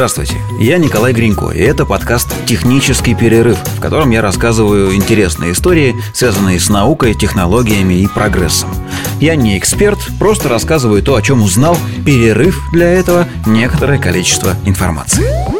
Здравствуйте, я Николай Гринько, и это подкаст «Технический перерыв», в котором я рассказываю интересные истории, связанные с наукой, технологиями и прогрессом. Я не эксперт, просто рассказываю то, о чем узнал, перерыв для этого некоторое количество информации.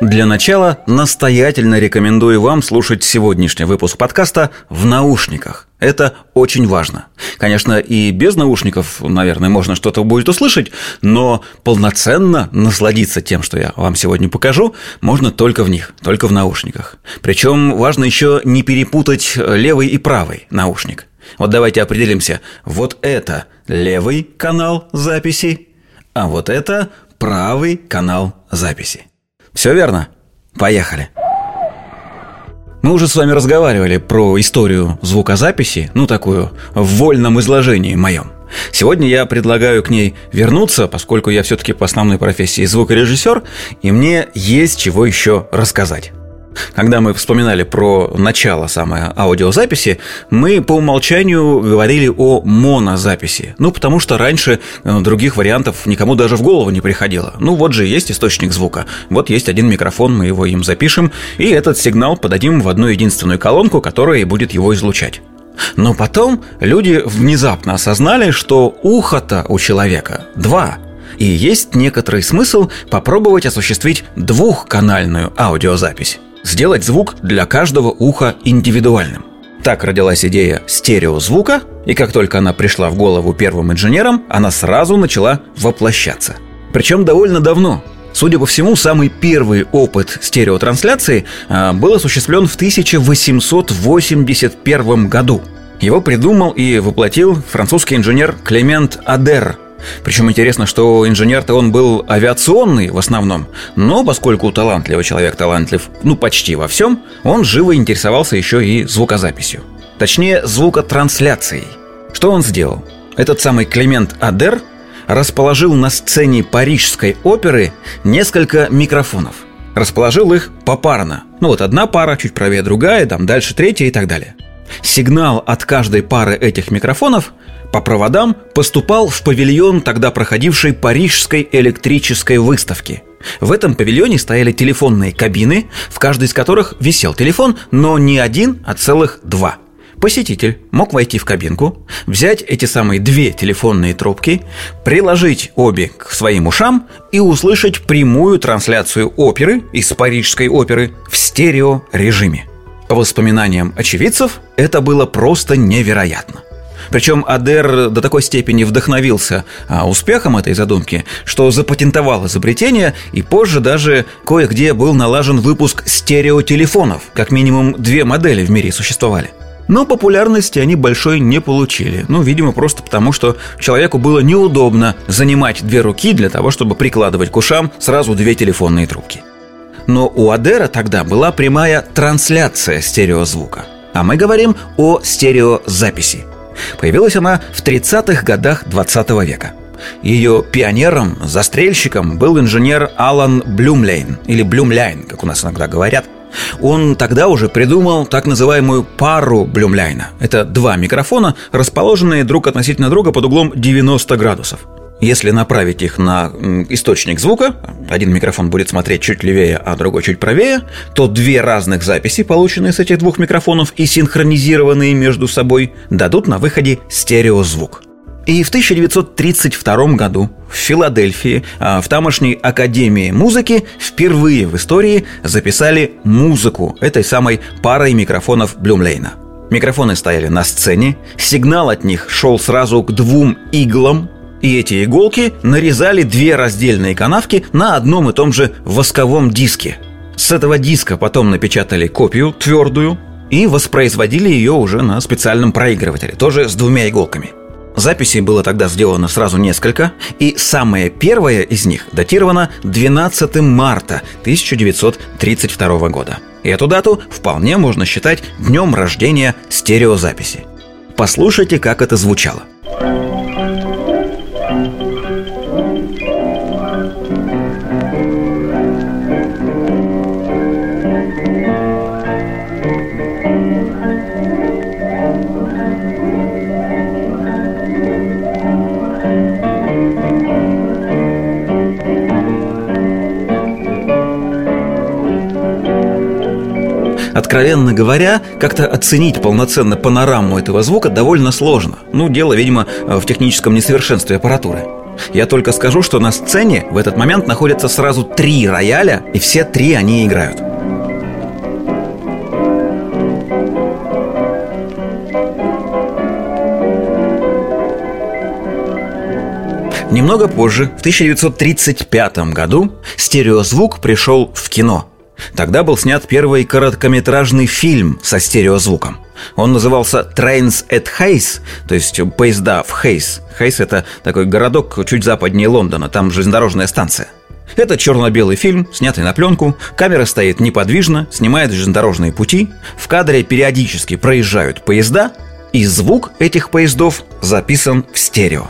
Для начала настоятельно рекомендую вам слушать сегодняшний выпуск подкаста в наушниках. Это очень важно. Конечно, и без наушников, наверное, можно что-то будет услышать, но полноценно насладиться тем, что я вам сегодня покажу, можно только в них, только в наушниках. Причем важно еще не перепутать левый и правый наушник. Вот давайте определимся. Вот это левый канал записи, а вот это правый канал записи. Все верно? Поехали. Мы уже с вами разговаривали про историю звукозаписи, ну такую, в вольном изложении моем. Сегодня я предлагаю к ней вернуться, поскольку я все-таки по основной профессии звукорежиссер, и мне есть чего еще рассказать. Когда мы вспоминали про начало самой аудиозаписи, мы по умолчанию говорили о монозаписи. Ну, потому что раньше э, других вариантов никому даже в голову не приходило. Ну, вот же есть источник звука. Вот есть один микрофон, мы его им запишем, и этот сигнал подадим в одну единственную колонку, которая и будет его излучать. Но потом люди внезапно осознали, что ухо-то у человека два – и есть некоторый смысл попробовать осуществить двухканальную аудиозапись сделать звук для каждого уха индивидуальным. Так родилась идея стереозвука, и как только она пришла в голову первым инженерам, она сразу начала воплощаться. Причем довольно давно. Судя по всему, самый первый опыт стереотрансляции а, был осуществлен в 1881 году. Его придумал и воплотил французский инженер Клемент Адер – причем интересно, что инженер-то он был авиационный в основном, но поскольку талантливый человек талантлив, ну, почти во всем, он живо интересовался еще и звукозаписью. Точнее, звукотрансляцией. Что он сделал? Этот самый Клемент Адер расположил на сцене Парижской оперы несколько микрофонов. Расположил их попарно. Ну вот одна пара, чуть правее другая, там дальше третья и так далее. Сигнал от каждой пары этих микрофонов по проводам поступал в павильон тогда проходившей Парижской электрической выставки. В этом павильоне стояли телефонные кабины, в каждой из которых висел телефон, но не один, а целых два. Посетитель мог войти в кабинку, взять эти самые две телефонные трубки, приложить обе к своим ушам и услышать прямую трансляцию оперы из Парижской оперы в стереорежиме. По воспоминаниям очевидцев, это было просто невероятно. Причем Адер до такой степени вдохновился а, успехом этой задумки, что запатентовал изобретение, и позже даже кое-где был налажен выпуск стереотелефонов. Как минимум две модели в мире существовали. Но популярности они большой не получили. Ну, видимо, просто потому, что человеку было неудобно занимать две руки для того, чтобы прикладывать к ушам сразу две телефонные трубки. Но у Адера тогда была прямая трансляция стереозвука. А мы говорим о стереозаписи – Появилась она в 30-х годах 20 века. Ее пионером, застрельщиком был инженер Алан Блюмлейн, или Блюмляйн, как у нас иногда говорят. Он тогда уже придумал так называемую пару Блюмляйна. Это два микрофона, расположенные друг относительно друга под углом 90 градусов. Если направить их на источник звука, один микрофон будет смотреть чуть левее, а другой чуть правее, то две разных записи, полученные с этих двух микрофонов и синхронизированные между собой, дадут на выходе стереозвук. И в 1932 году в Филадельфии, а, в тамошней Академии музыки, впервые в истории записали музыку этой самой парой микрофонов Блюмлейна. Микрофоны стояли на сцене, сигнал от них шел сразу к двум иглам, и эти иголки нарезали две раздельные канавки на одном и том же восковом диске. С этого диска потом напечатали копию твердую и воспроизводили ее уже на специальном проигрывателе, тоже с двумя иголками. Записей было тогда сделано сразу несколько, и самая первая из них датирована 12 марта 1932 года. Эту дату вполне можно считать днем рождения стереозаписи. Послушайте, как это звучало. Откровенно говоря, как-то оценить полноценно панораму этого звука довольно сложно. Ну, дело, видимо, в техническом несовершенстве аппаратуры. Я только скажу, что на сцене в этот момент находятся сразу три рояля, и все три они играют. Немного позже, в 1935 году, стереозвук пришел в кино. Тогда был снят первый короткометражный фильм со стереозвуком. Он назывался «Trains at Hayes», то есть «Поезда в Хейс». Хейс – это такой городок чуть западнее Лондона, там железнодорожная станция. Это черно-белый фильм, снятый на пленку. Камера стоит неподвижно, снимает железнодорожные пути. В кадре периодически проезжают поезда, и звук этих поездов записан в стерео.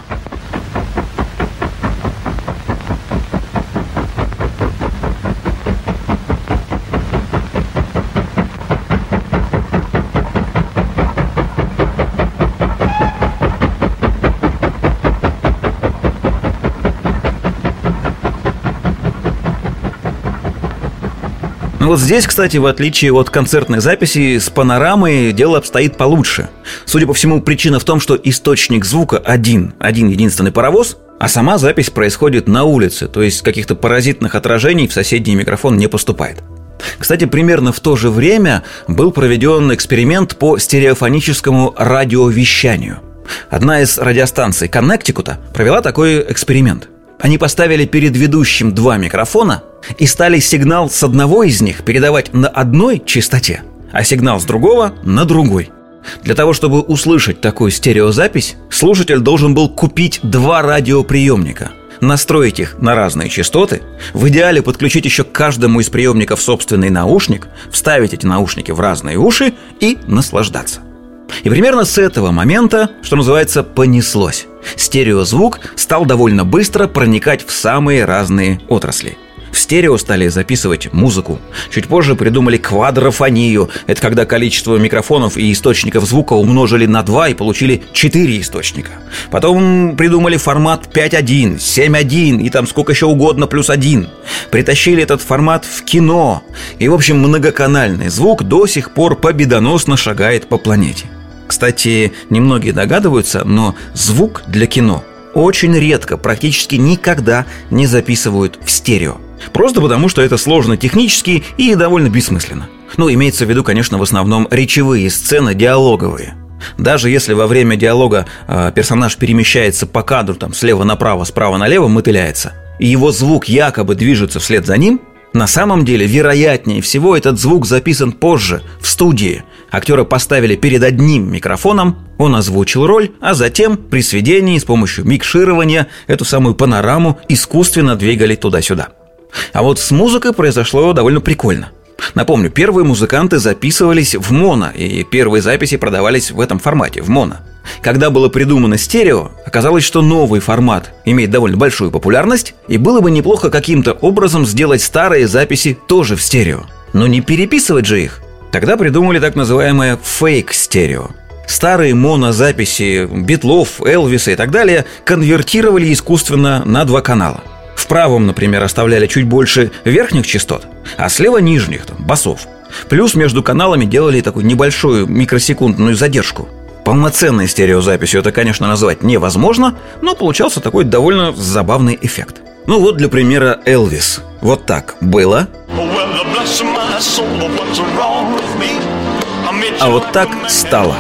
Вот здесь, кстати, в отличие от концертной записи, с панорамой дело обстоит получше. Судя по всему, причина в том, что источник звука один, один единственный паровоз, а сама запись происходит на улице, то есть каких-то паразитных отражений в соседний микрофон не поступает. Кстати, примерно в то же время был проведен эксперимент по стереофоническому радиовещанию. Одна из радиостанций Коннектикута провела такой эксперимент – они поставили перед ведущим два микрофона и стали сигнал с одного из них передавать на одной частоте, а сигнал с другого на другой. Для того, чтобы услышать такую стереозапись, слушатель должен был купить два радиоприемника, настроить их на разные частоты, в идеале подключить еще к каждому из приемников собственный наушник, вставить эти наушники в разные уши и наслаждаться. И примерно с этого момента, что называется, понеслось. Стереозвук стал довольно быстро проникать в самые разные отрасли. В стерео стали записывать музыку. Чуть позже придумали квадрофонию. Это когда количество микрофонов и источников звука умножили на 2 и получили 4 источника. Потом придумали формат 5.1, 7.1 и там сколько еще угодно плюс 1. Притащили этот формат в кино. И, в общем, многоканальный звук до сих пор победоносно шагает по планете. Кстати, немногие догадываются, но звук для кино очень редко, практически никогда не записывают в стерео. Просто потому, что это сложно технически и довольно бессмысленно. Ну, имеется в виду, конечно, в основном речевые сцены, диалоговые. Даже если во время диалога э, персонаж перемещается по кадру там слева направо, справа налево, мотыляется, и его звук якобы движется вслед за ним, на самом деле, вероятнее всего, этот звук записан позже, в студии. Актера поставили перед одним микрофоном, он озвучил роль, а затем при сведении с помощью микширования эту самую панораму искусственно двигали туда-сюда. А вот с музыкой произошло довольно прикольно. Напомню, первые музыканты записывались в моно, и первые записи продавались в этом формате, в моно. Когда было придумано стерео, оказалось, что новый формат имеет довольно большую популярность, и было бы неплохо каким-то образом сделать старые записи тоже в стерео. Но не переписывать же их. Тогда придумали так называемое фейк-стерео. Старые монозаписи Битлов, Элвиса и так далее конвертировали искусственно на два канала. В правом, например, оставляли чуть больше верхних частот, а слева нижних, там, басов. Плюс между каналами делали такую небольшую микросекундную задержку – Полноценной стереозаписью это, конечно, назвать невозможно, но получался такой довольно забавный эффект. Ну вот для примера Элвис. Вот так. Было. А вот так стало.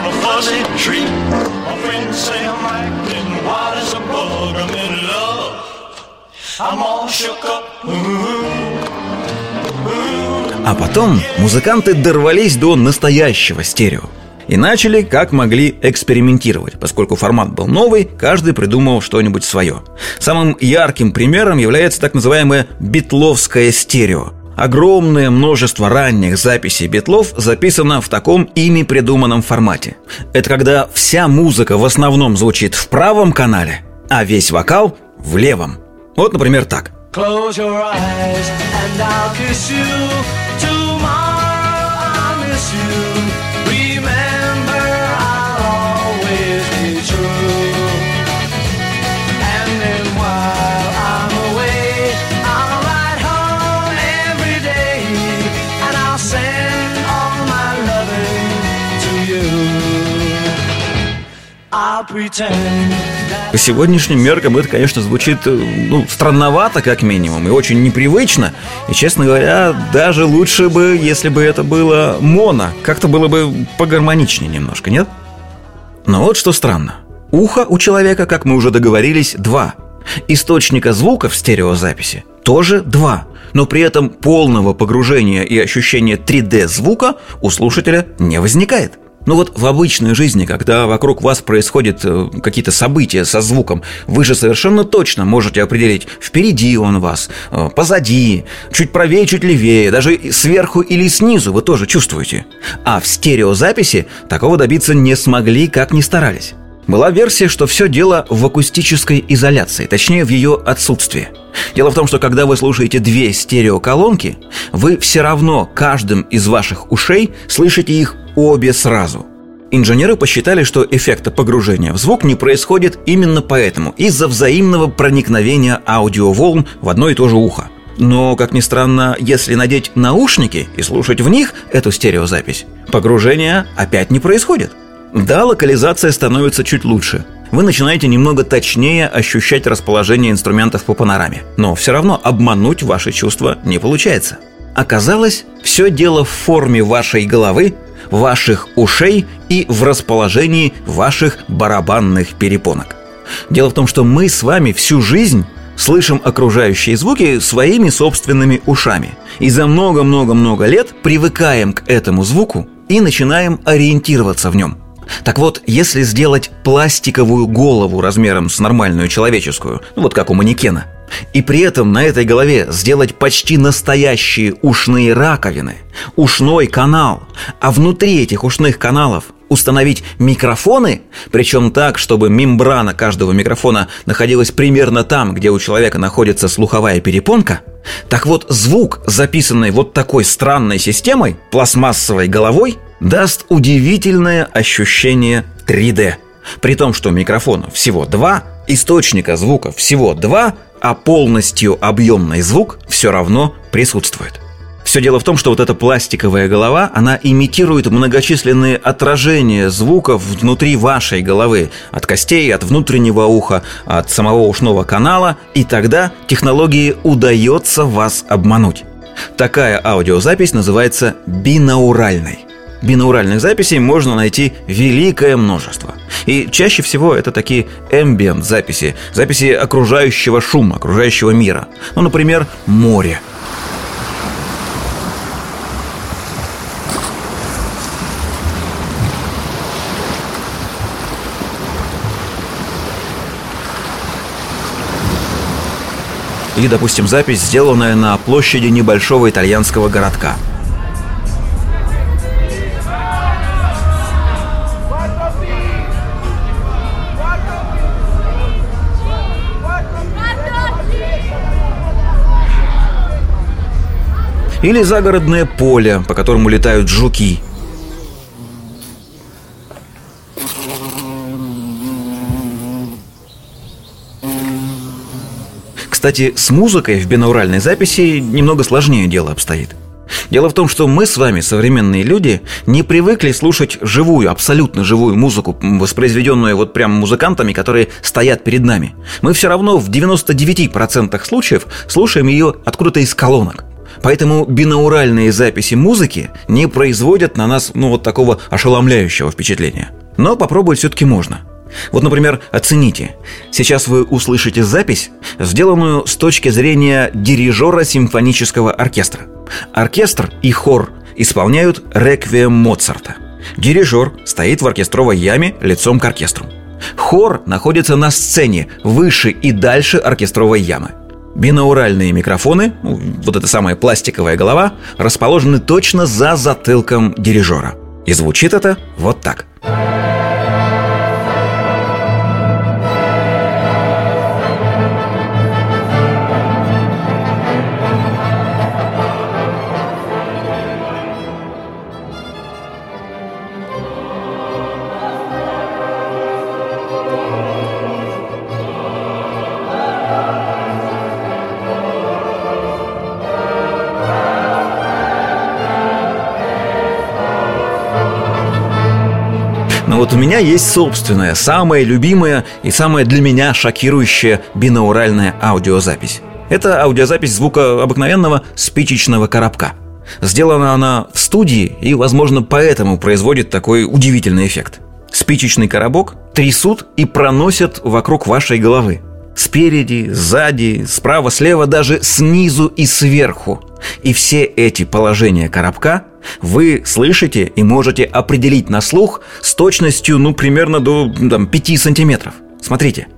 А потом музыканты дорвались до настоящего стерео и начали как могли экспериментировать. Поскольку формат был новый, каждый придумал что-нибудь свое. Самым ярким примером является так называемое битловское стерео. Огромное множество ранних записей битлов записано в таком ими придуманном формате. Это когда вся музыка в основном звучит в правом канале, а весь вокал в левом. Вот, например, так. Close your eyes and I'll kiss you. По сегодняшним меркам это, конечно, звучит э, ну, странновато, как минимум, и очень непривычно. И, честно говоря, даже лучше бы, если бы это было моно. Как-то было бы погармоничнее немножко, нет? Но вот что странно. Ухо у человека, как мы уже договорились, два. Источника звука в стереозаписи тоже два. Но при этом полного погружения и ощущения 3D звука у слушателя не возникает. Ну вот в обычной жизни, когда вокруг вас происходят э, какие-то события со звуком, вы же совершенно точно можете определить, впереди он вас, э, позади, чуть правее, чуть левее, даже сверху или снизу вы тоже чувствуете. А в стереозаписи такого добиться не смогли, как ни старались. Была версия, что все дело в акустической изоляции, точнее в ее отсутствии. Дело в том, что когда вы слушаете две стереоколонки, вы все равно каждым из ваших ушей слышите их обе сразу. Инженеры посчитали, что эффекта погружения в звук не происходит именно поэтому, из-за взаимного проникновения аудиоволн в одно и то же ухо. Но, как ни странно, если надеть наушники и слушать в них эту стереозапись, погружение опять не происходит. Да, локализация становится чуть лучше. Вы начинаете немного точнее ощущать расположение инструментов по панораме. Но все равно обмануть ваши чувства не получается. Оказалось, все дело в форме вашей головы, ваших ушей и в расположении ваших барабанных перепонок. Дело в том, что мы с вами всю жизнь слышим окружающие звуки своими собственными ушами. И за много-много-много лет привыкаем к этому звуку и начинаем ориентироваться в нем. Так вот, если сделать пластиковую голову размером с нормальную человеческую, ну вот как у манекена – и при этом на этой голове сделать почти настоящие ушные раковины, ушной канал, а внутри этих ушных каналов установить микрофоны, причем так, чтобы мембрана каждого микрофона находилась примерно там, где у человека находится слуховая перепонка, так вот звук, записанный вот такой странной системой, пластмассовой головой, даст удивительное ощущение 3D. При том, что микрофонов всего два, источника звука всего два, а полностью объемный звук все равно присутствует. Все дело в том, что вот эта пластиковая голова, она имитирует многочисленные отражения звуков внутри вашей головы, от костей, от внутреннего уха, от самого ушного канала, и тогда технологии удается вас обмануть. Такая аудиозапись называется бинауральной. Бинауральных записей можно найти великое множество. И чаще всего это такие ambient записи, записи окружающего шума, окружающего мира. Ну, например, море. Или, допустим, запись, сделанная на площади небольшого итальянского городка – Или загородное поле, по которому летают жуки. Кстати, с музыкой в бинауральной записи немного сложнее дело обстоит. Дело в том, что мы с вами, современные люди, не привыкли слушать живую, абсолютно живую музыку, воспроизведенную вот прям музыкантами, которые стоят перед нами. Мы все равно в 99% случаев слушаем ее откуда-то из колонок. Поэтому бинауральные записи музыки не производят на нас ну, вот такого ошеломляющего впечатления. Но попробовать все-таки можно. Вот, например, оцените. Сейчас вы услышите запись, сделанную с точки зрения дирижера симфонического оркестра. Оркестр и хор исполняют реквием Моцарта. Дирижер стоит в оркестровой яме лицом к оркестру. Хор находится на сцене выше и дальше оркестровой ямы. Бинауральные микрофоны, ну, вот эта самая пластиковая голова, расположены точно за затылком дирижера. И звучит это вот так. Вот у меня есть собственная, самая любимая и самая для меня шокирующая бинауральная аудиозапись. Это аудиозапись звука обыкновенного спичечного коробка. Сделана она в студии и, возможно, поэтому производит такой удивительный эффект. Спичечный коробок трясут и проносят вокруг вашей головы. Спереди, сзади, справа, слева, даже снизу и сверху. И все эти положения коробка вы слышите и можете определить на слух с точностью, ну, примерно до там, 5 сантиметров. Смотрите –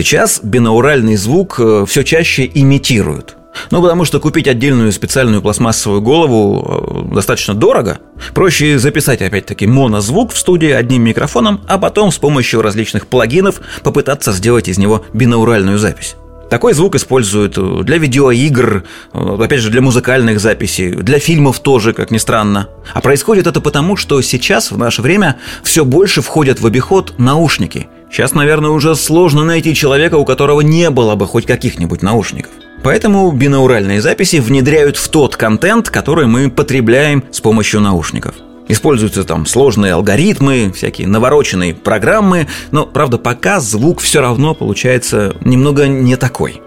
Сейчас бинауральный звук э, все чаще имитируют. Ну, потому что купить отдельную специальную пластмассовую голову э, достаточно дорого. Проще записать, опять-таки, монозвук в студии одним микрофоном, а потом с помощью различных плагинов попытаться сделать из него бинауральную запись. Такой звук используют э, для видеоигр, опять же, для музыкальных записей, для фильмов тоже, как ни странно. А происходит это потому, что сейчас, в наше время, все больше входят в обиход наушники – Сейчас, наверное, уже сложно найти человека, у которого не было бы хоть каких-нибудь наушников. Поэтому бинауральные записи внедряют в тот контент, который мы потребляем с помощью наушников. Используются там сложные алгоритмы, всякие навороченные программы, но, правда, пока звук все равно получается немного не такой.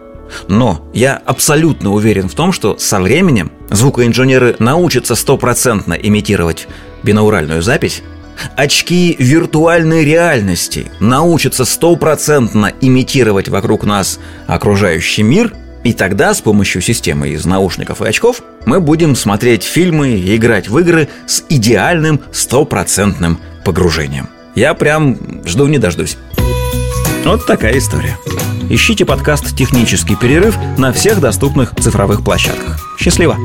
Но я абсолютно уверен в том, что со временем звукоинженеры научатся стопроцентно имитировать бинауральную запись, Очки виртуальной реальности научатся стопроцентно имитировать вокруг нас окружающий мир, и тогда с помощью системы из наушников и очков мы будем смотреть фильмы и играть в игры с идеальным стопроцентным погружением. Я прям жду не дождусь. Вот такая история. Ищите подкаст «Технический перерыв» на всех доступных цифровых площадках. Счастливо!